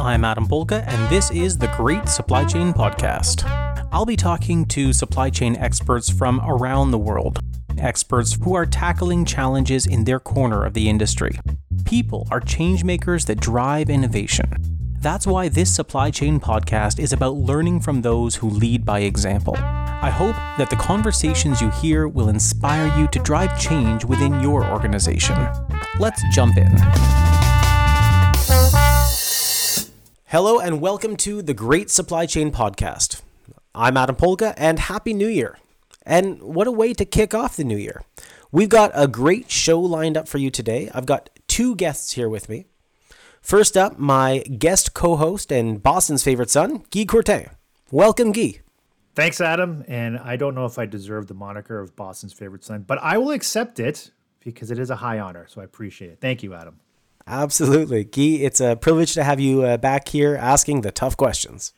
I'm Adam Polka, and this is the Great Supply Chain Podcast. I'll be talking to supply chain experts from around the world, experts who are tackling challenges in their corner of the industry. People are change makers that drive innovation. That's why this supply chain podcast is about learning from those who lead by example. I hope that the conversations you hear will inspire you to drive change within your organization. Let's jump in. Hello, and welcome to the Great Supply Chain Podcast. I'm Adam Polka, and Happy New Year. And what a way to kick off the new year. We've got a great show lined up for you today. I've got two guests here with me. First up, my guest co host and Boston's favorite son, Guy Courtin. Welcome, Guy. Thanks, Adam. And I don't know if I deserve the moniker of Boston's favorite son, but I will accept it because it is a high honor. So I appreciate it. Thank you, Adam. Absolutely. Guy, it's a privilege to have you uh, back here asking the tough questions.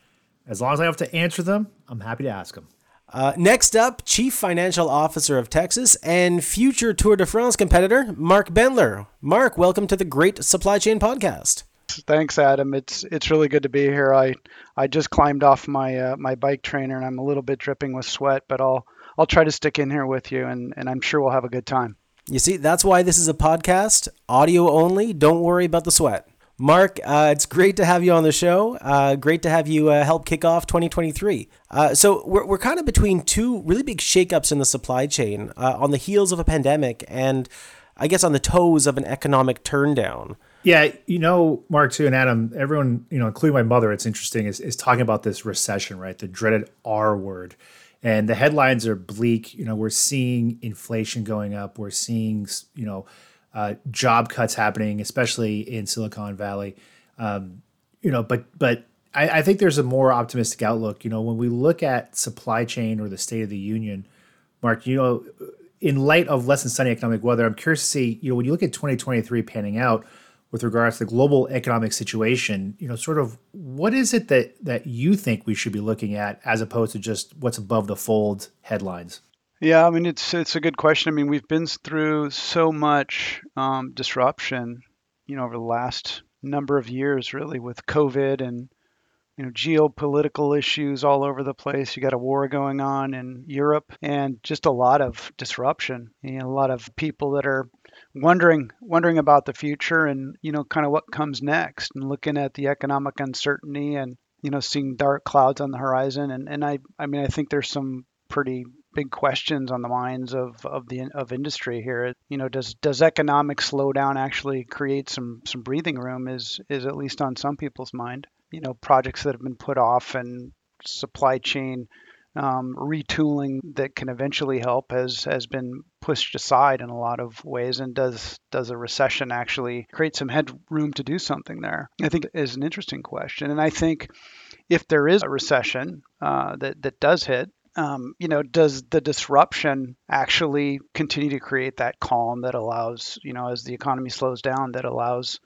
As long as I have to answer them, I'm happy to ask them. Uh, next up, Chief Financial Officer of Tecsys and future Tour de France competitor, Mark Bentler. Mark, welcome to the Great Supply Chain Podcast. Thanks, Adam. It's it's really good to be here. I I just climbed off my uh, my bike trainer and I'm a little bit dripping with sweat, but I'll I'll try to stick in here with you and, and I'm sure we'll have a good time. You see, that's why this is a podcast, audio only. Don't worry about the sweat. Mark, uh, it's great to have you on the show. Uh, great to have you uh, help kick off 2023. Uh, so, we're, we're kind of between two really big shakeups in the supply chain uh, on the heels of a pandemic and I guess on the toes of an economic turndown. Yeah, you know, Mark too and Adam, everyone, you know, including my mother, it's interesting, is, is talking about this recession, right? The dreaded R word and the headlines are bleak. You know, we're seeing inflation going up. We're seeing you know uh, job cuts happening, especially in Silicon Valley. Um, you know, but but I, I, think there's a more optimistic outlook. You know, when we look at supply chain or the State of the Union, Mark, you know, in light of less than sunny economic weather, I'm curious to see. You know, when you look at 2023 panning out with regards to the global economic situation, you know, sort of what is it that that you think we should be looking at as opposed to just what's above the fold headlines? Yeah, I mean it's it's a good question. I mean we've been through so much um, disruption, you know, over the last number of years, really, with COVID and you know geopolitical issues all over the place. You got a war going on in Europe, and just a lot of disruption. You know, a lot of people that are wondering wondering about the future and you know kind of what comes next and looking at the economic uncertainty and you know seeing dark clouds on the horizon. And and I I mean I think there's some pretty big questions on the minds of of the of industry here. You know does does economic slowdown actually create some some breathing room is is at least on some people's mind. You know projects that have been put off and supply chain um, retooling that can eventually help has has been pushed aside in a lot of ways and does does a recession actually create some headroom to do something there i think is an interesting question and i think if there is a recession uh, that that does hit um, you know, does the disruption actually continue to create that calm that allows, you know, as the economy slows down, that allows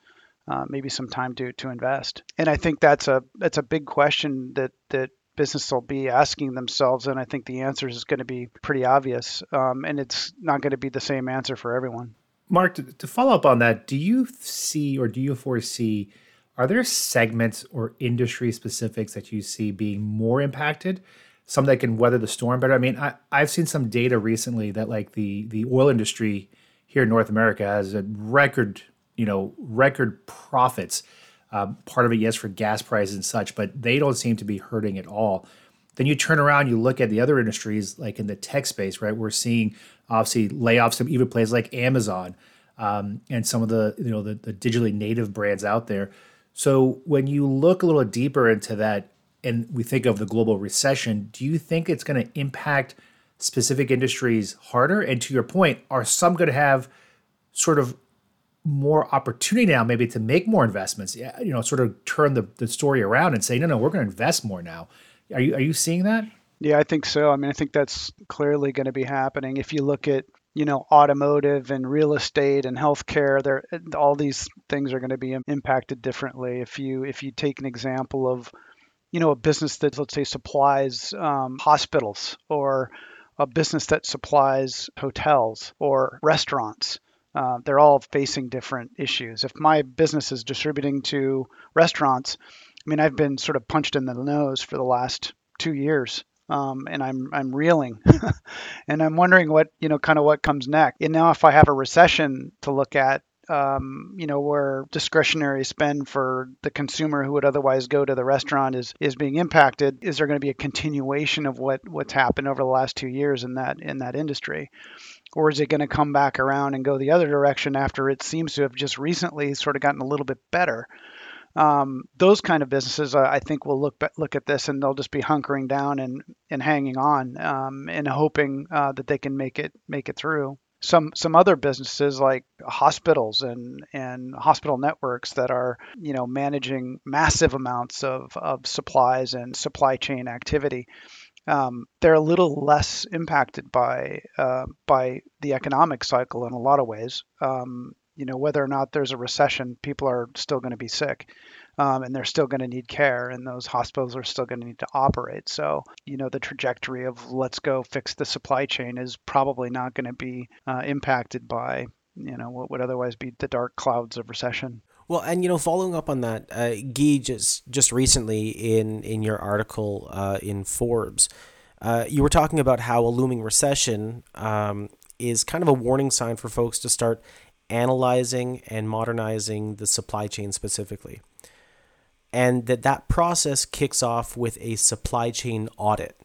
uh, maybe some time to to invest? And I think that's a that's a big question that that business will be asking themselves, and I think the answer is going to be pretty obvious, um, and it's not going to be the same answer for everyone. Mark, to, to follow up on that, do you see or do you foresee are there segments or industry specifics that you see being more impacted? Some that can weather the storm better. I mean, I, I've seen some data recently that like the the oil industry here in North America has a record, you know, record profits um, part of it, yes, for gas prices and such, but they don't seem to be hurting at all. Then you turn around, you look at the other industries, like in the tech space, right? We're seeing obviously layoffs from even places like Amazon um, and some of the you know the, the digitally native brands out there. So when you look a little deeper into that, and we think of the global recession, do you think it's going to impact specific industries harder? And to your point, are some going to have sort of more opportunity now maybe to make more investments you know sort of turn the, the story around and say no no we're going to invest more now. Are you are you seeing that? Yeah i think so. I mean i think that's clearly going to be happening. If you look at you know automotive and real estate and healthcare there all these things are going to be impacted differently. If you if you take an example of you know a business that let's say supplies um, hospitals or a business that supplies hotels or restaurants uh, they're all facing different issues. If my business is distributing to restaurants, I mean, I've been sort of punched in the nose for the last two years. Um, and I'm I'm reeling, and I'm wondering what you know, kind of what comes next. And now, if I have a recession to look at, um, you know, where discretionary spend for the consumer who would otherwise go to the restaurant is is being impacted, is there going to be a continuation of what what's happened over the last two years in that in that industry? Or is it going to come back around and go the other direction after it seems to have just recently sort of gotten a little bit better? Um, those kind of businesses, uh, I think, will look look at this and they'll just be hunkering down and, and hanging on um, and hoping uh, that they can make it make it through some some other businesses like hospitals and and hospital networks that are you know managing massive amounts of, of supplies and supply chain activity um, they're a little less impacted by uh, by the economic cycle in a lot of ways um, you know whether or not there's a recession people are still going to be sick um, and they're still going to need care, and those hospitals are still going to need to operate. So, you know, the trajectory of let's go fix the supply chain is probably not going to be uh, impacted by, you know, what would otherwise be the dark clouds of recession. Well, and you know, following up on that, uh, Guy just just recently in in your article uh, in Forbes, uh, you were talking about how a looming recession um, is kind of a warning sign for folks to start analyzing and modernizing the supply chain specifically and that that process kicks off with a supply chain audit.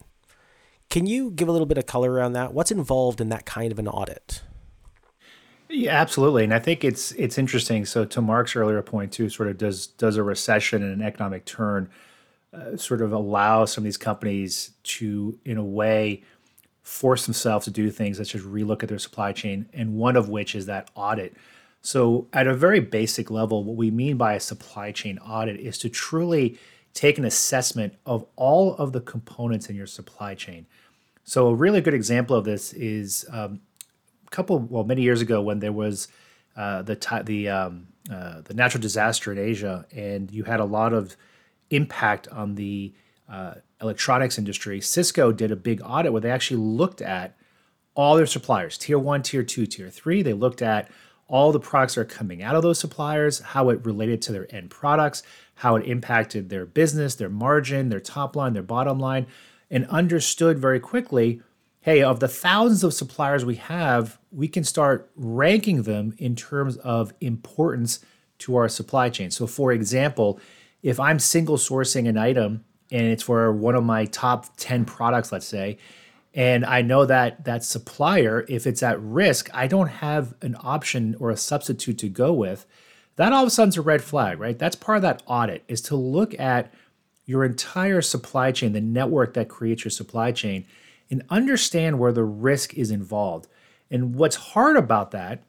Can you give a little bit of color around that? What's involved in that kind of an audit? Yeah, absolutely, and I think it's it's interesting. So to Mark's earlier point too, sort of does does a recession and an economic turn uh, sort of allow some of these companies to, in a way, force themselves to do things such as relook at their supply chain, and one of which is that audit. So, at a very basic level, what we mean by a supply chain audit is to truly take an assessment of all of the components in your supply chain. So, a really good example of this is um, couple, well, many years ago when there was uh, the the um, uh, the natural disaster in Asia, and you had a lot of impact on the uh, electronics industry. Cisco did a big audit where they actually looked at all their suppliers, tier one, tier two, tier three. They looked at all the products that are coming out of those suppliers, how it related to their end products, how it impacted their business, their margin, their top line, their bottom line, and understood very quickly hey, of the thousands of suppliers we have, we can start ranking them in terms of importance to our supply chain. So, for example, if I'm single sourcing an item and it's for one of my top 10 products, let's say, and I know that that supplier, if it's at risk, I don't have an option or a substitute to go with. That all of a sudden's a red flag, right? That's part of that audit is to look at your entire supply chain, the network that creates your supply chain, and understand where the risk is involved. And what's hard about that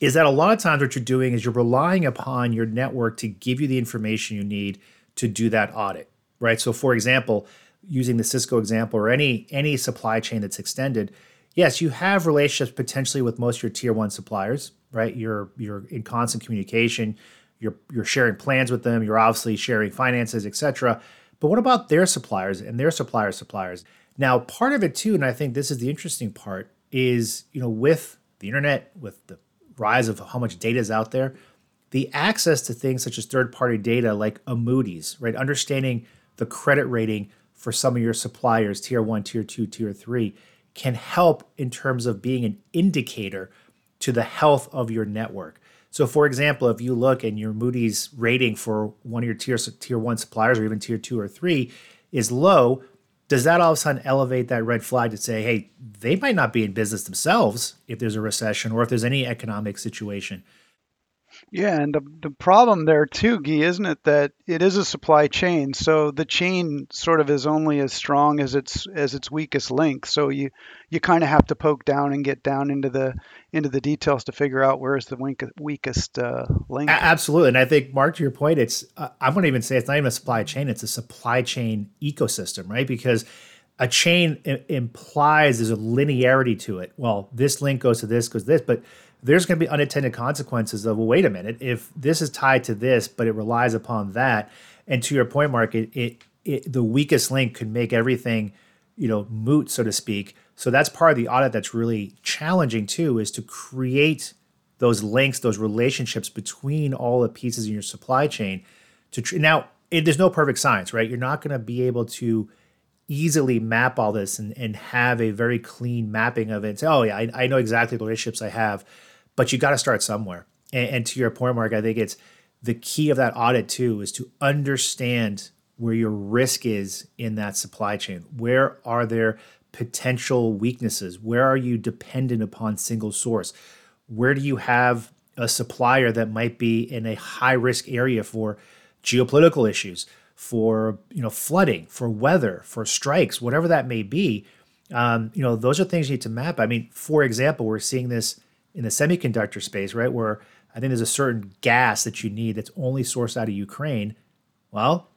is that a lot of times what you're doing is you're relying upon your network to give you the information you need to do that audit, right? So, for example, using the Cisco example or any any supply chain that's extended, yes, you have relationships potentially with most of your tier one suppliers, right? You're you're in constant communication, you're you're sharing plans with them, you're obviously sharing finances, etc. But what about their suppliers and their supplier suppliers? Now, part of it too, and I think this is the interesting part, is you know with the internet, with the rise of how much data is out there, the access to things such as third-party data like a Moody's, right? Understanding the credit rating for some of your suppliers, tier one, tier two, tier three, can help in terms of being an indicator to the health of your network. So, for example, if you look and your Moody's rating for one of your tier, tier one suppliers or even tier two or three is low, does that all of a sudden elevate that red flag to say, hey, they might not be in business themselves if there's a recession or if there's any economic situation? Yeah, and the, the problem there too, Guy, isn't it that it is a supply chain. So the chain sort of is only as strong as its as its weakest link. So you you kind of have to poke down and get down into the into the details to figure out where is the weak, weakest uh, link. Absolutely, and I think Mark, to your point, it's uh, going to even say it's not even a supply chain; it's a supply chain ecosystem, right? Because a chain I- implies there's a linearity to it. Well, this link goes to this, goes to this, but there's going to be unintended consequences of well wait a minute if this is tied to this but it relies upon that and to your point mark it, it, it the weakest link could make everything you know moot so to speak so that's part of the audit that's really challenging too is to create those links those relationships between all the pieces in your supply chain to tr- now it, there's no perfect science, right? You're not going to be able to easily map all this and, and have a very clean mapping of it say, oh, yeah, I, I know exactly the relationships I have, but you got to start somewhere. And, and to your point, Mark, I think it's the key of that audit too is to understand where your risk is in that supply chain. Where are there potential weaknesses? Where are you dependent upon single source? Where do you have a supplier that might be in a high risk area for geopolitical issues, for you know flooding, for weather, for strikes, whatever that may be? Um, you know, those are things you need to map. I mean, for example, we're seeing this in the semiconductor space, right? Where I think there's a certain gas that you need that's only sourced out of Ukraine. Well,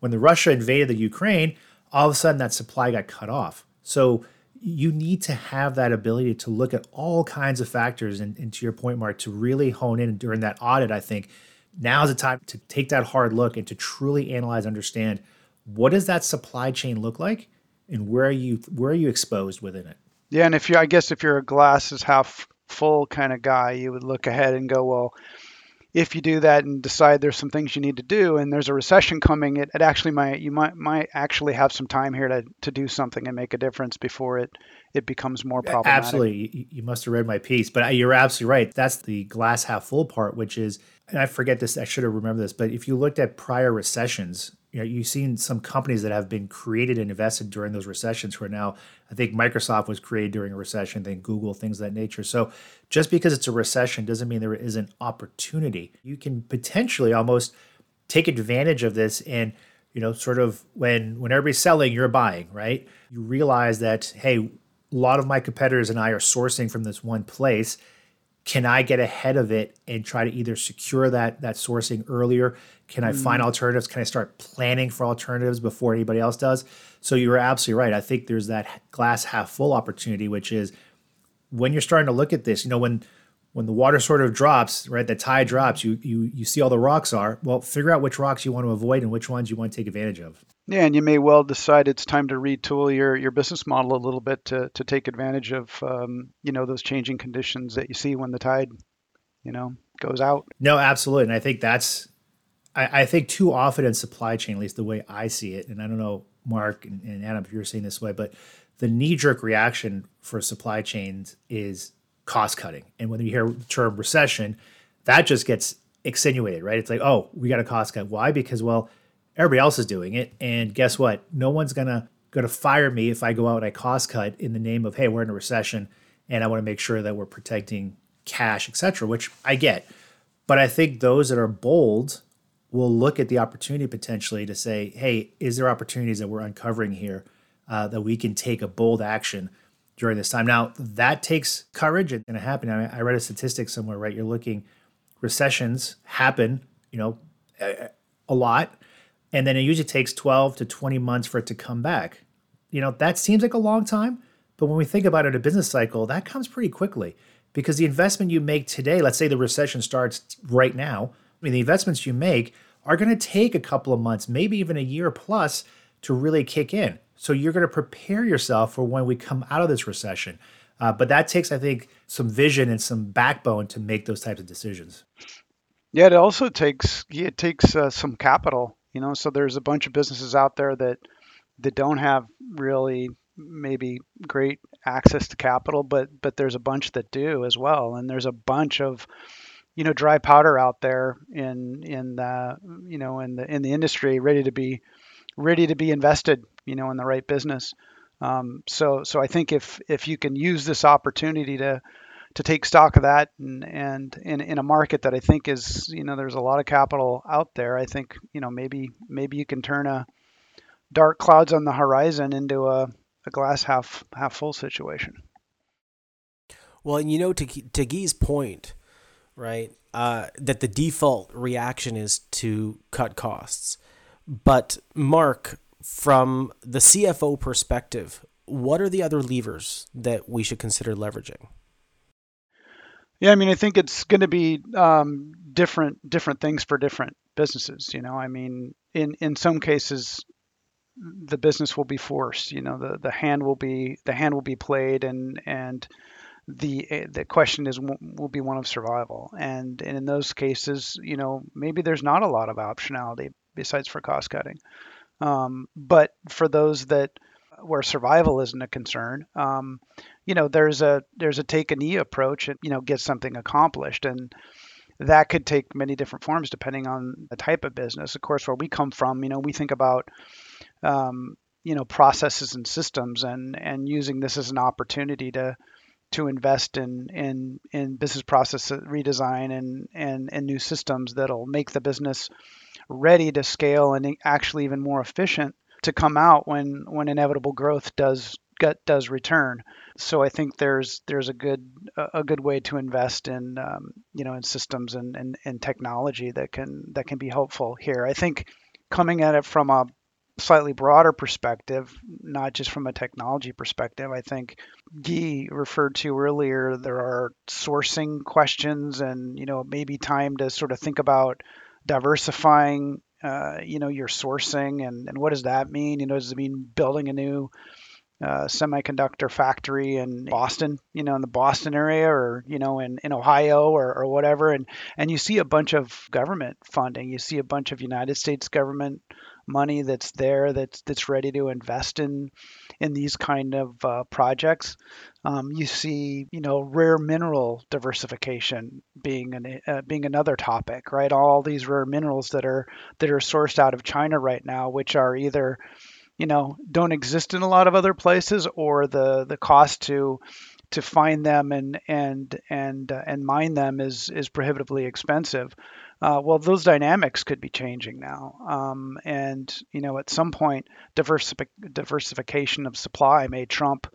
when the Russia invaded the Ukraine, all of a sudden that supply got cut off. So you need to have that ability to look at all kinds of factors and, and, to your point mark to really hone in during that audit i think now is the time to take that hard look and to truly analyze understand what does that supply chain look like and where are you where are you exposed within it yeah and if you i guess if you're a glass is half full kind of guy you would look ahead and go well if you do that and decide there's some things you need to do and there's a recession coming, it, it actually might you might might actually have some time here to, to do something and make a difference before it it becomes more problematic. Absolutely, you, must have read my piece, but you're absolutely right. That's the glass half full part, which is, and I forget this. I should have remembered this, but if you looked at prior recessions, you know, you've seen some companies that have been created and invested during those recessions who are now, I think Microsoft was created during a recession, then Google, things of that nature. So just because it's a recession doesn't mean there isn't opportunity. You can potentially almost take advantage of this and you know sort of when when everybody's selling you're buying right you realize that hey a lot of my competitors and i are sourcing from this one place can I get ahead of it and try to either secure that that sourcing earlier? Can I mm. find alternatives? Can I start planning for alternatives before anybody else does? So you were absolutely right. I think there's that glass half full opportunity, which is when you're starting to look at this, you know, when when the water sort of drops, right, the tide drops, you you you see all the rocks are. Well, figure out which rocks you want to avoid and which ones you want to take advantage of. Yeah, and you may well decide it's time to retool your, your business model a little bit to, to take advantage of um, you know those changing conditions that you see when the tide you know goes out. No, absolutely, and I think that's I, I think too often in supply chain, at least the way I see it, and I don't know Mark and, and Adam if you're seeing this way, but the knee jerk reaction for supply chains is cost cutting, and when you hear the term recession, that just gets extenuated, right? It's like, oh, we got a cost cut. Why? Because well everybody else is doing it. And guess what? No one's gonna gonna fire me if I go out and I cost cut in the name of hey, we're in a recession and I want to make sure that we're protecting cash, etc., which I get. But I think those that are bold will look at the opportunity potentially to say, hey, is there opportunities that we're uncovering here uh, that we can take a bold action during this time? Now, that takes courage and it happen. I, mean, I read a statistic somewhere, right? You're looking, recessions happen, you know, a, a lot and then it usually takes 12 to 20 months for it to come back. You know, that seems like a long time, but when we think about it a business cycle, that comes pretty quickly because the investment you make today, let's say the recession starts right now, I mean, the investments you make are going to take a couple of months, maybe even a year plus to really kick in. So you're going to prepare yourself for when we come out of this recession. Uh, but that takes, I think, some vision and some backbone to make those types of decisions. Yeah, it also takes it takes uh, some capital you know so there's a bunch of businesses out there that that don't have really maybe great access to capital but but there's a bunch that do as well and there's a bunch of you know dry powder out there in in the you know in the in the industry ready to be ready to be invested you know in the right business. Um, so so I think if if you can use this opportunity to to take stock of that and, and in, in a market that I think is you know there's a lot of capital out there I think you know maybe maybe you can turn a dark clouds on the horizon into a, a glass half half full situation. Well and you know to to Guy's point right uh, that the default reaction is to cut costs but Mark from the CFO perspective what are the other levers that we should consider leveraging yeah, I mean, I think it's going to be um, different different things for different businesses. You know, I mean, in in some cases, the business will be forced. You know, the the hand will be the hand will be played, and and the the question is will be one of survival. And, and in those cases, you know, maybe there's not a lot of optionality besides for cost cutting. Um, but for those that where survival isn't a concern, um, you know, there's a there's a take a knee approach and you know get something accomplished and that could take many different forms depending on the type of business. Of course, where we come from, you know, we think about um, you know processes and systems and and using this as an opportunity to to invest in in in business process redesign and and and new systems that'll make the business ready to scale and actually even more efficient to come out when when inevitable growth does get, does return. So I think there's there's a good a good way to invest in um, you know in systems and, and and technology that can that can be helpful here. I think coming at it from a slightly broader perspective, not just from a technology perspective. I think Guy referred to earlier there are sourcing questions and you know maybe time to sort of think about diversifying uh, you know your sourcing and, and what does that mean you know does it mean building a new uh, semiconductor factory in Boston, you know, in the Boston area or, you know, in, in Ohio or, or whatever. And, and you see a bunch of government funding. You see a bunch of United States government money that's there that's that's ready to invest in in these kind of uh, projects. Um, you see, you know, rare mineral diversification being an uh, being another topic, right? All these rare minerals that are that are sourced out of China right now, which are either you know don't exist in a lot of other places or the the cost to to find them and and and uh, and mine them is is prohibitively expensive. Uh, well, those dynamics could be changing now, um, and you know at some point diversific- diversification of supply may trump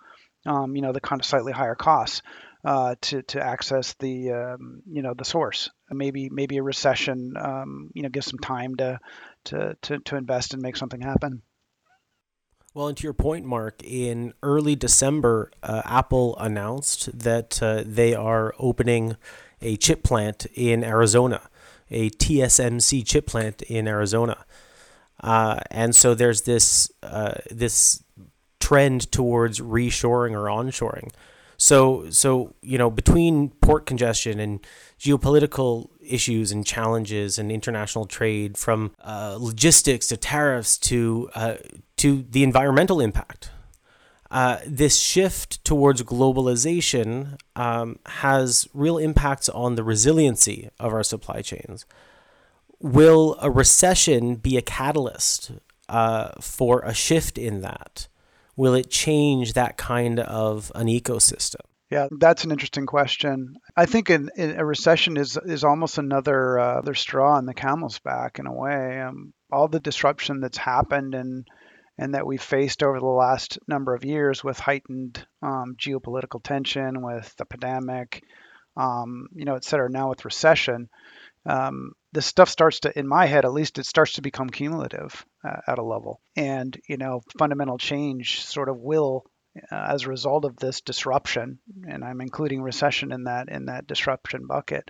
um, you know the kind of slightly higher costs uh, to to access the um, you know the source. Maybe maybe a recession um, you know gives some time to to to to invest and make something happen. Well, and to your point, Mark, in early December, uh, Apple announced that uh, they are opening a chip plant in Arizona, a TSMC chip plant in Arizona. Uh, and so there's this uh, this trend towards reshoring or onshoring. So so you know between port congestion and geopolitical issues and challenges and international trade, from uh, logistics to tariffs to uh, to the environmental impact. Uh, this shift towards globalization um, has real impacts on the resiliency of our supply chains. Will a recession be a catalyst uh, for a shift in that? Will it change that kind of an ecosystem? Yeah, that's an interesting question. I think in, in a recession is is almost another uh, straw in the camel's back in a way. Um, all the disruption that's happened and and that we've faced over the last number of years with heightened um, geopolitical tension, with the pandemic, um, you know, et cetera. Now with recession, um, this stuff starts to, in my head at least, it starts to become cumulative uh, at a level, and you know, fundamental change sort of will uh, as a result of this disruption, and I'm including recession in that in that disruption bucket.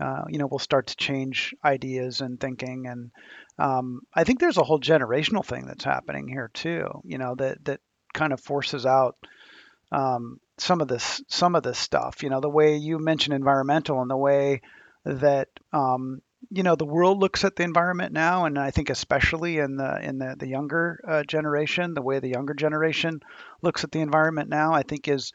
Uh, you know, we'll start to change ideas and thinking, and um, I think there's a whole generational thing that's happening here too. You know, that that kind of forces out um, some of this some of this stuff. You know, the way you mentioned environmental and the way that um, you know the world looks at the environment now, and I think especially in the in the the younger uh, generation, the way the younger generation looks at the environment now, I think is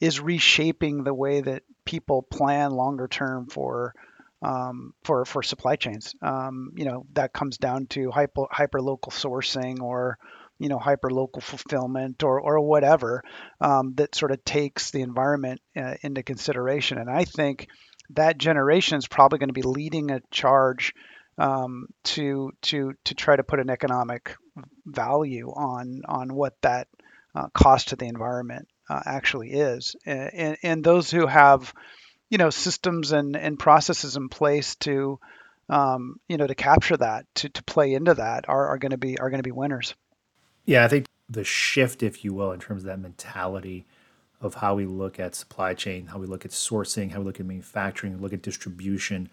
is reshaping the way that people plan longer term for um, for for supply chains. Um, you know that comes down to hyper hyper local sourcing or you know hyper local fulfillment or or whatever um, that sort of takes the environment uh, into consideration. And I think that generation is probably going to be leading a charge um, to to to try to put an economic value on on what that uh, cost to the environment uh, actually is. And, and, those who have you know systems and, and processes in place to um, you know to capture that to, to play into that are, are going to be are going to be winners. Yeah, I think the shift, if you will, in terms of that mentality of how we look at supply chain, how we look at sourcing, how we look at manufacturing, look at distribution.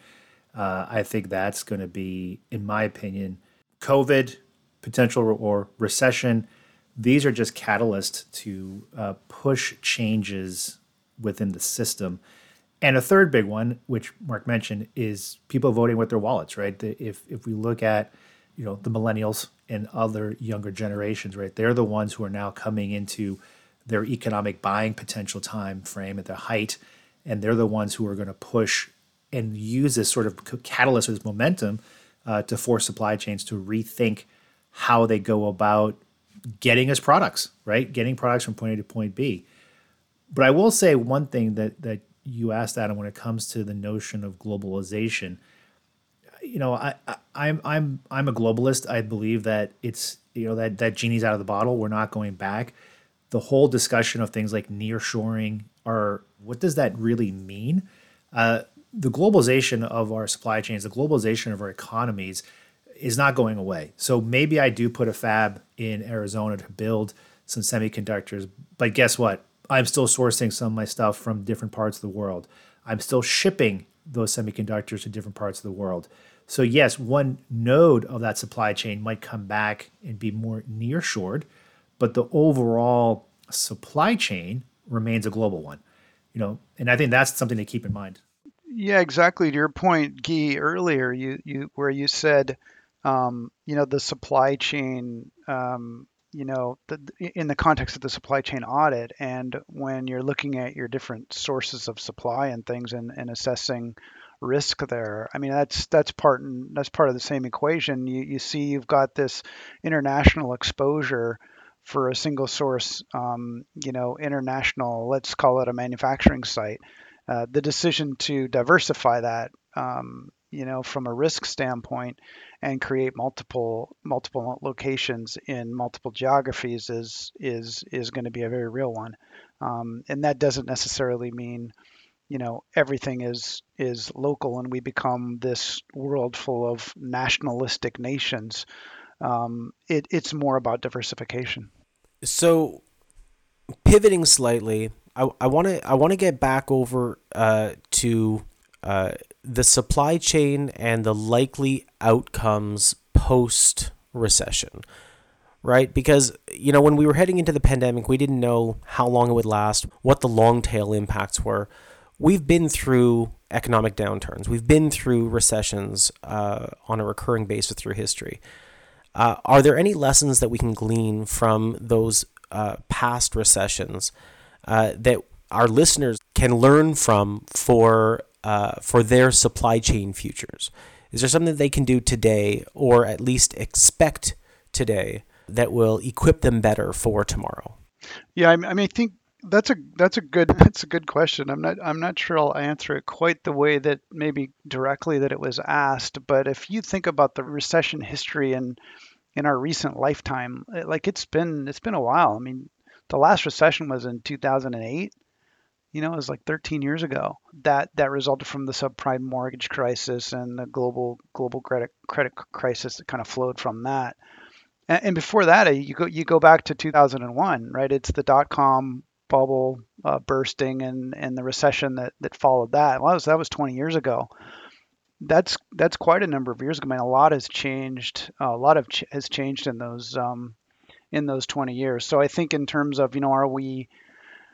Uh, I think that's going to be, in my opinion, COVID, potential or recession. These are just catalysts to uh, push changes within the system. And a third big one, which Mark mentioned, is people voting with their wallets, right? If if we look at, you know, the millennials and other younger generations, right, they're the ones who are now coming into their economic buying potential time frame at their height, and they're the ones who are going to push and use this sort of catalyst or this momentum uh, to force supply chains to rethink how they go about getting us products, right? Getting products from point A to point B. But I will say one thing that that you asked Adam when it comes to the notion of globalization. You know, I, I I'm I'm I'm a globalist. I believe that it's you know that that genie's out of the bottle. We're not going back. The whole discussion of things like nearshoring are what does that really mean? Uh, the globalization of our supply chains, the globalization of our economies is not going away. So maybe I do put a fab in Arizona to build some semiconductors, but guess what? I'm still sourcing some of my stuff from different parts of the world. I'm still shipping those semiconductors to different parts of the world. So yes, one node of that supply chain might come back and be more near shored, but the overall supply chain remains a global one. You know, and I think that's something to keep in mind. Yeah, exactly. To your point, Guy, earlier, you, you where you said, um, you know, the supply chain, um, you know, the, in the context of the supply chain audit, and when you're looking at your different sources of supply and things, and, and assessing risk there. I mean, that's that's part that's part of the same equation. You you see, you've got this international exposure for a single source, um, you know, international, let's call it a manufacturing site uh, the decision to diversify that, um, you know, from a risk standpoint and create multiple multiple locations in multiple geographies is is is going to be a very real one, um, and that doesn't necessarily mean you know everything is is local and we become this world full of nationalistic nations. Um, it, it's more about diversification. So pivoting slightly I I want to I want to get back over uh, to uh, the supply chain and the likely outcomes post recession, right? Because you know when we were heading into the pandemic, we didn't know how long it would last, what the long tail impacts were. We've been through economic downturns. We've been through recessions uh, on a recurring basis through history. Uh, are there any lessons that we can glean from those uh, past recessions? uh, that our listeners can learn from for uh, for their supply chain futures? Is there something they can do today, or at least expect today, that will equip them better for tomorrow? Yeah, I, mean, I think that's a that's a good that's a good question. I'm not I'm not sure I'll answer it quite the way that maybe directly that it was asked. But if you think about the recession history and in our recent lifetime, like it's been it's been a while. I mean, the last recession was in 2008. You know, it was like 13 years ago. That that resulted from the subprime mortgage crisis and the global global credit credit crisis that kind of flowed from that. And, and before that, uh, you go you go back to 2001, right? It's the dot com bubble uh, bursting and and the recession that that followed that. Well, that was that was 20 years ago. That's that's quite a number of years ago. I mean, a lot has changed. Uh, a lot of ch- has changed in those um, in those 20 years. So I think in terms of, you know, are we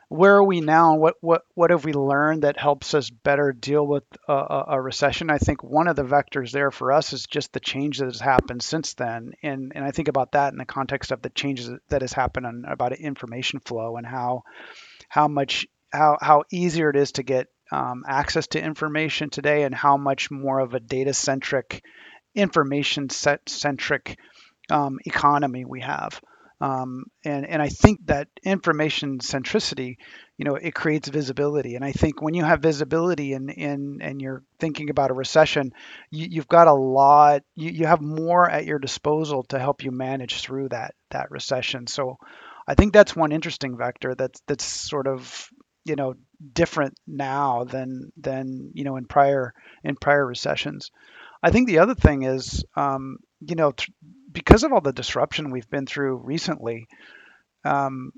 where are we now? What what what have we learned that helps us better deal with a, a, recession? I think one of the vectors there for us is just the change that has happened since then. And and i think about that in the context of the changes that has happened on, about information flow and how how much how how easier it is to get um, access to information today and how much more of a data centric information set centric um, economy we have um, and and I think that information centricity, you know, it creates visibility. And I think when you have visibility and in, and you're thinking about a recession, you, have got a lot. You, you have more at your disposal to help you manage through that that recession. So, I think that's one interesting vector that's that's sort of you know different now than than you know in prior in prior recessions. I think the other thing is, um, you know, th- because of all the disruption we've been through recently, um,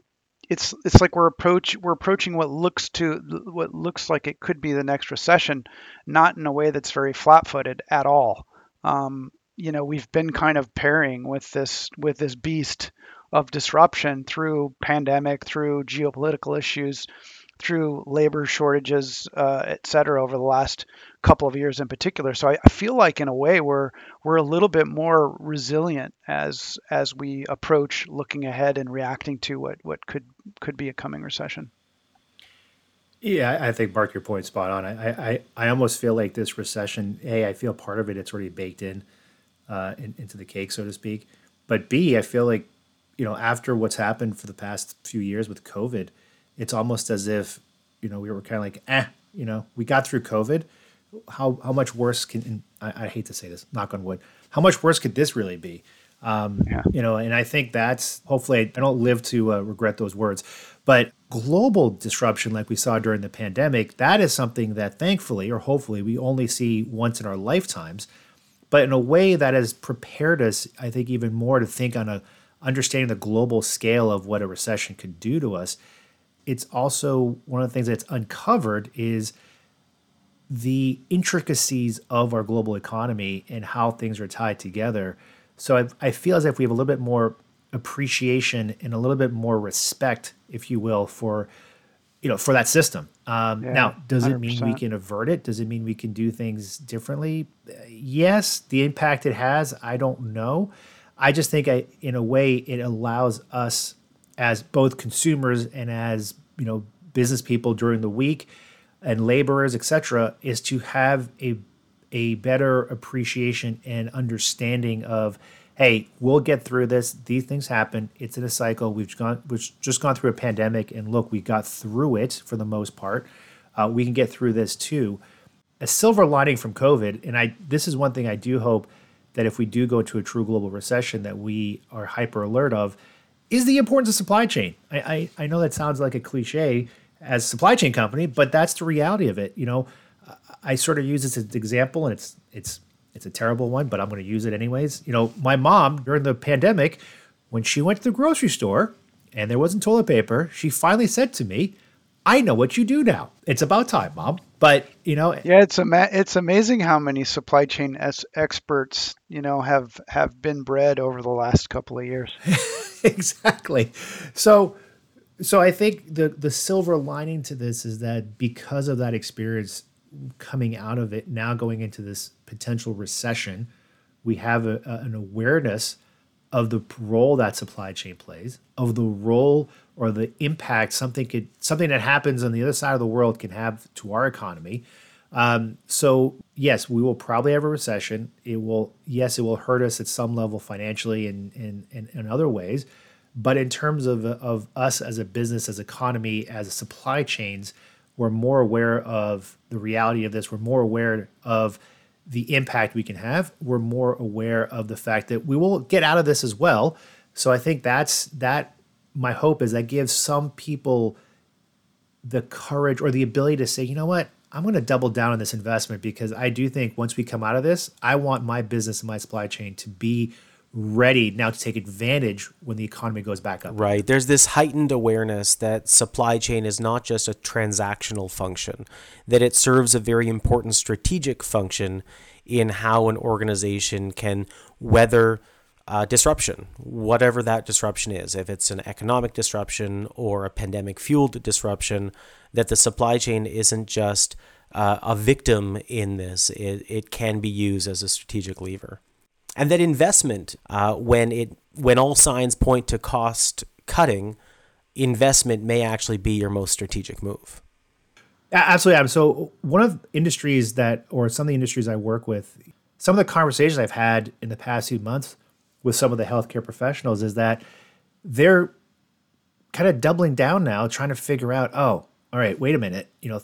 it's it's like we're approach we're approaching what looks to what looks like it could be the next recession, not in a way that's very flat-footed at all. Um, you know, we've been kind of pairing with this with this beast of disruption through pandemic, through geopolitical issues, through labor shortages, uh, et cetera, over the last couple of years in particular. So I, I feel like in a way we're we're a little bit more resilient as as we approach looking ahead and reacting to what what could could be a coming recession. Yeah, I think Mark, your point spot on. I, I, I almost feel like this recession. A, I feel part of it. It's already baked in, uh, in, into the cake, so to speak. But B, I feel like, you know, after what's happened for the past few years with COVID, it's almost as if, you know, we were kind of like, eh, you know, we got through COVID. How how much worse can? I, I, hate to say this, knock on wood. How much worse could this really be? Um, yeah. You know, and I think that's hopefully I don't live to uh, regret those words, but global disruption like we saw during the pandemic, that is something that thankfully or hopefully we only see once in our lifetimes, but in a way that has prepared us, I think, even more to think on a understanding the global scale of what a recession could do to us. It's also one of the things that's uncovered is the intricacies of our global economy and how things are tied together. So I, I feel as if we have a little bit more appreciation and a little bit more respect, if you will, for you know for that system. Um, yeah, now, does it mean we can avert it? Does it mean we can do things differently? Yes, the impact it has, I don't know. I just think, I, in a way, it allows us as both consumers and as you know business people during the week and laborers, etc., is to have a a better appreciation and understanding of hey, we'll get through this. These things happen. It's in a cycle. We've gone, we've just gone through a pandemic, and look, we got through it for the most part. Uh, we can get through this too. A silver lining from COVID, and I this is one thing I do hope that if we do go to a true global recession, that we are hyper alert of, is the importance of supply chain. I, I, I know that sounds like a cliche as a supply chain company, but that's the reality of it. You know, I sort of use this as an example, and it's it's it's a terrible one, but I'm going to use it anyways. You know, my mom during the pandemic, when she went to the grocery store and there wasn't toilet paper, she finally said to me, "I know what you do now. It's about time, mom." But you know, yeah, it's ama- it's amazing how many supply chain es- experts you know have have been bred over the last couple of years. exactly. So, so I think the the silver lining to this is that because of that experience, coming out of it now going into this potential recession we have a, a, an awareness of the role that supply chain plays of the role or the impact something could something that happens on the other side of the world can have to our economy um, so yes we will probably have a recession it will yes it will hurt us at some level financially and in, in, in, in other ways but in terms of, of us as a business as economy as a supply chains we're more aware of the reality of this. We're more aware of the impact we can have. We're more aware of the fact that we will get out of this as well. So I think that's that. My hope is that gives some people the courage or the ability to say, you know what, I'm going to double down on this investment because I do think once we come out of this, I want my business and my supply chain to be ready now to take advantage when the economy goes back up. Right. There's this heightened awareness that supply chain is not just a transactional function, that it serves a very important strategic function in how an organization can weather uh, disruption, whatever that disruption is. If it's an economic disruption or a pandemic fueled disruption, that the supply chain isn't just uh, a victim in this, it, it can be used as a strategic lever and that investment, uh, when it when all signs point to cost cutting, investment may actually be your most strategic move. Absolutely, Adam. So one of the industries that, or some of the industries I work with, some of the conversations I've had in the past few months with some of the healthcare professionals is that they're kind of doubling down now, trying to figure out, oh, all right, wait a minute, you know,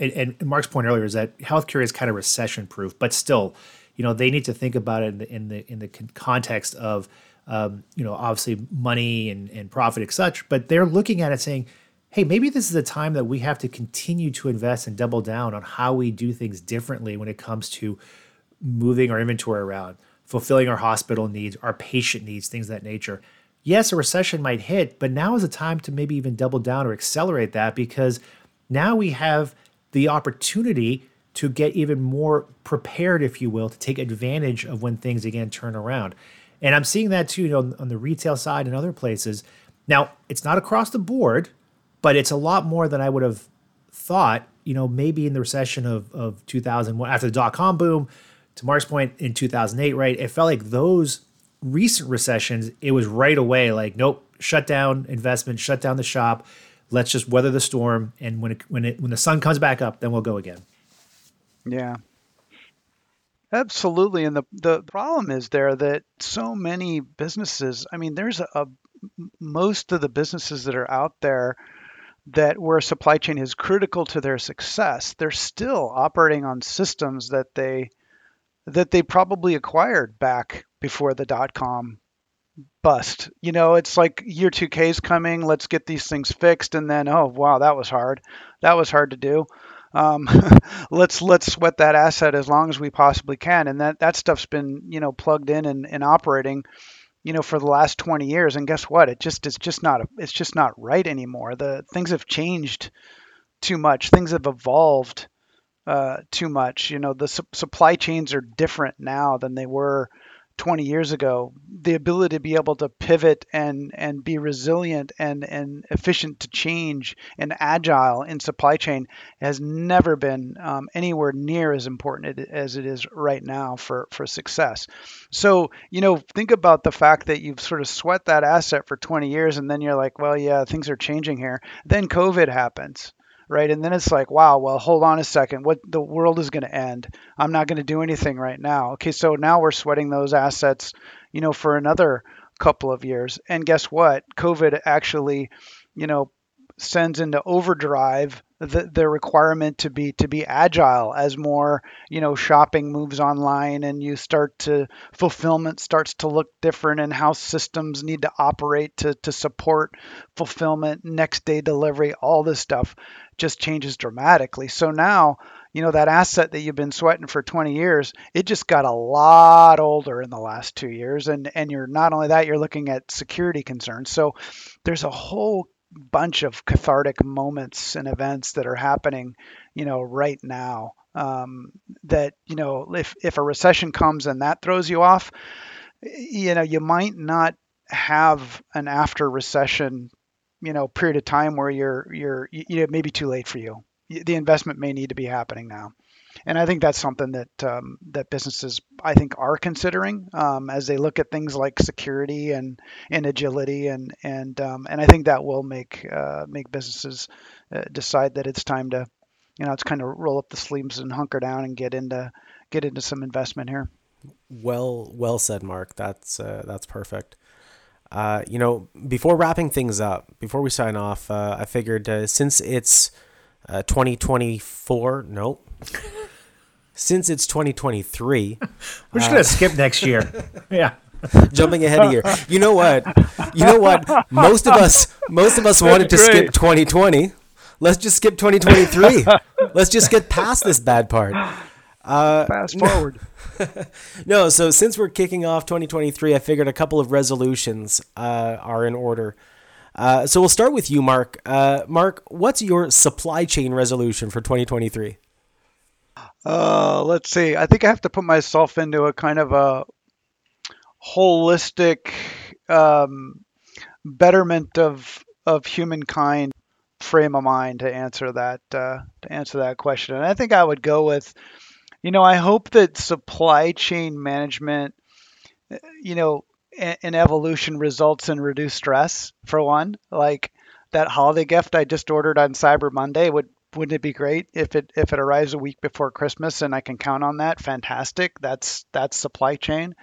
and, and Mark's point earlier is that healthcare is kind of recession proof, but still, you know they need to think about it in the in the, in the context of um, you know obviously money and, and profit and such but they're looking at it saying hey maybe this is a time that we have to continue to invest and double down on how we do things differently when it comes to moving our inventory around fulfilling our hospital needs our patient needs things of that nature yes a recession might hit but now is a time to maybe even double down or accelerate that because now we have the opportunity to get even more prepared, if you will, to take advantage of when things again turn around. And I'm seeing that too, you know, on the retail side and other places. Now, it's not across the board, but it's a lot more than I would have thought. You know, maybe in the recession of of 2001 after the dot com boom, to Mark's point in 2008, right? It felt like those recent recessions, it was right away like, nope, shut down investment, shut down the shop. Let's just weather the storm, and when it, when it when the sun comes back up, then we'll go again. Yeah, absolutely. And the the problem is there that so many businesses. I mean, there's a, a most of the businesses that are out there that where supply chain is critical to their success, they're still operating on systems that they that they probably acquired back before the dot com bust. You know, it's like year 2K is coming, let's get these things fixed and then oh wow, that was hard. That was hard to do. Um, let's let's sweat that asset as long as we possibly can and that that stuff's been, you know, plugged in and, and operating you know for the last 20 years and guess what it just it's just not it's just not right anymore the things have changed too much things have evolved uh, too much. You know the su- supply chains are different now than they were 20 years ago. The ability to be able to pivot and and be resilient and and efficient to change and agile in supply chain has never been um, anywhere near as important as it is right now for for success. So you know think about the fact that you've sort of sweat that asset for 20 years and then you're like well yeah things are changing here. Then covid happens right? And then it's like, wow, well, hold on a second. What the world is going to end. I'm not going to do anything right now. Okay, so now we're sweating those assets, you know, for another couple of years. And guess what? COVID actually, you know, sends into overdrive the, the requirement to be to be agile as more you know shopping moves online and you start to fulfillment starts to look different and how systems need to operate to, to support fulfillment next day delivery all this stuff just changes dramatically. So now, you know, that asset that you've been sweating for 20 years, it just got a lot older in the last two years. And and you're not only that, you're looking at security concerns. So there's a whole bunch of cathartic moments and events that are happening, you know, right now. Um, that you know, if if a recession comes and that throws you off, you know, you might not have an after recession you know period of time where you're you're you, it may be too late for you. The investment may need to be happening now, and I think that's something that um, that businesses I think are considering um, as they look at things like security and and agility and and um, and I think that will make uh, make businesses uh, decide that it's time to you know it's kind of roll up the sleeves and hunker down and get into get into some investment here. Well, well said, Mark. That's uh, that's perfect. Uh, you know, before wrapping things up, before we sign off, uh, I figured uh, since it's uh, 2024, nope. since it's 2023, we're just gonna skip next year. yeah. Jumping ahead of here. You know what? You know what? Most of us, most of us wanted to skip 2020. Let's just skip 2023. Let's just get past this bad part. Uh, Fast forward. no, so since we're kicking off 2023, I figured a couple of resolutions uh, are in order. Uh, so we'll start with you, Mark. Uh, Mark, what's your supply chain resolution for 2023? Uh, let's see. I think I have to put myself into a kind of a holistic um, betterment of of humankind frame of mind to answer that uh, to answer that question. And I think I would go with you know, I hope that supply chain management, you know, an evolution results in reduced stress for one. Like that holiday gift I just ordered on Cyber Monday would wouldn't it be great if it if it arrives a week before Christmas and I can count on that? Fantastic. That's that's supply chain.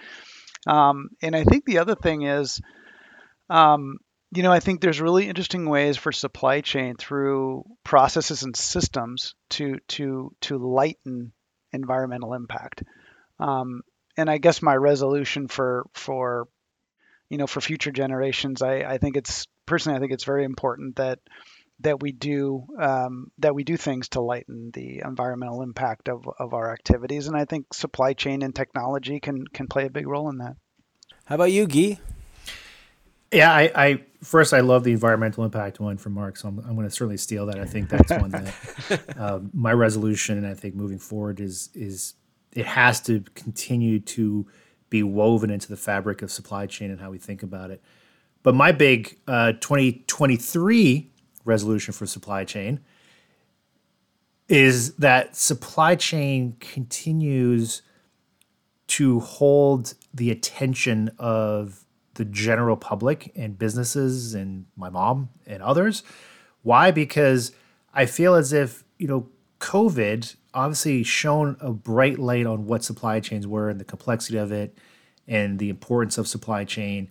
Um, and I think the other thing is, um, you know, I think there's really interesting ways for supply chain through processes and systems to to to lighten environmental impact. Um, and I guess my resolution for for you know for future generations, I, I think it's personally I think it's very important that that we do um, that we do things to lighten the environmental impact of, of our activities, and I think supply chain and technology can can play a big role in that. How about you, Guy? Yeah, I, I, first I love the environmental impact one from Mark, so I'm, I'm going to certainly steal that. I think that's one that um, my resolution, and I think moving forward is is it has to continue to be woven into the fabric of supply chain and how we think about it. But my big uh, 2023 resolution for supply chain is that supply chain continues to hold the attention of the general public and businesses and my mom and others. Why? Because I feel as if, you know, COVID obviously shone a bright light on what supply chains were and the complexity of it and the importance of supply chain.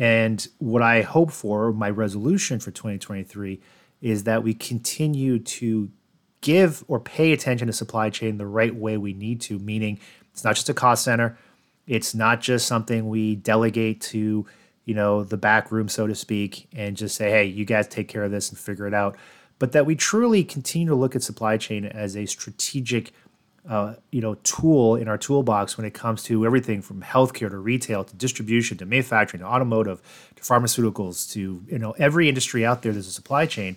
And what I hope for, my resolution for 2023, is that we continue to give or pay attention to supply chain the right way we need to, meaning it's not just a cost center. It's not just something we delegate to, you know, the back room, so to speak, and just say, hey, you guys take care of this and figure it out. But that we truly continue to look at supply chain as a strategic, uh, you know, tool in our toolbox when it comes to everything from healthcare to retail to distribution to manufacturing to automotive to pharmaceuticals to you know every industry out there. There's a supply chain,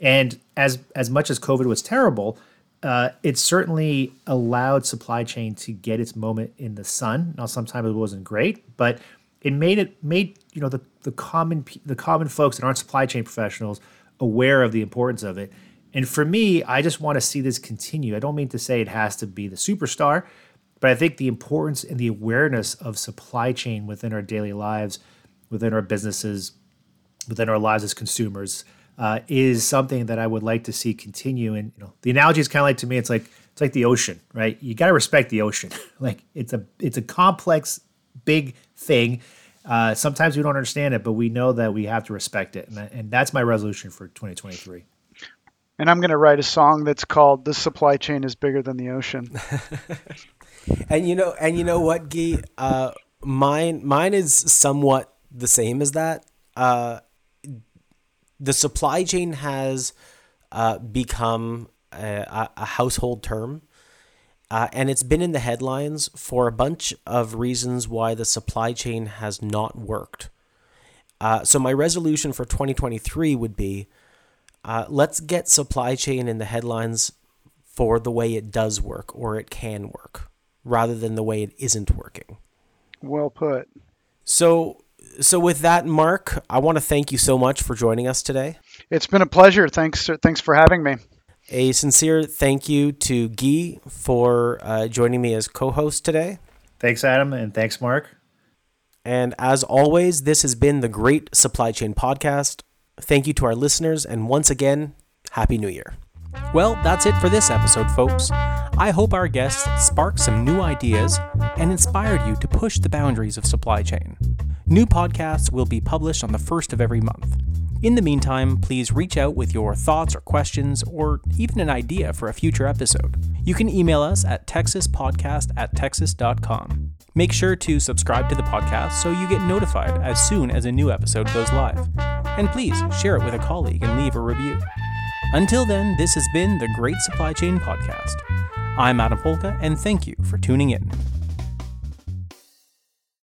and as as much as COVID was terrible, uh, it certainly allowed supply chain to get its moment in the sun. Now, sometimes it wasn't great, but it made it made you know the the common the common folks that aren't supply chain professionals aware of the importance of it. And for me, I just want to see this continue. I don't mean to say it has to be the superstar, but I think the importance and the awareness of supply chain within our daily lives, within our businesses, within our lives as consumers uh, is something that I would like to see continue. And you know, the analogy is kind of like to me, it's like it's like the ocean, right? You got to respect the ocean. like it's a it's a complex, big thing. Uh, sometimes we don't understand it, but we know that we have to respect it, and, and that's my resolution for 2023. And I'm going to write a song that's called "The Supply Chain is Bigger Than the Ocean." and you know, and you know what, Guy? Uh, mine, mine is somewhat the same as that. Uh, the supply chain has uh, become a, a, household term. Uh, and it's been in the headlines for a bunch of reasons why the supply chain has not worked. Uh, so, my resolution for 2023 would be uh, let's get supply chain in the headlines for the way it does work or it can work rather than the way it isn't working. Well put. So, so with that, Mark, I want to thank you so much for joining us today. It's been a pleasure. Thanks. Thanks for having me. A sincere thank you to Guy for uh, joining me as co-host today. Thanks, Adam, and thanks, Mark. And as always, this has been the Great Supply Chain Podcast. Thank you to our listeners, and once again, Happy New Year. Well, that's it for this episode, folks. I hope our guests sparked some new ideas and inspired you to push the boundaries of supply chain. New podcasts will be published on the first of every month. In the meantime, please reach out with your thoughts or questions or even an idea for a future episode. You can email us at tecsyspodcast at tecsys.com. Make sure to subscribe to the podcast so you get notified as soon as a new episode goes live. And please share it with a colleague and leave a review. Until then, this has been the Great Supply Chain Podcast. I'm Adam Polka, and thank you for tuning in.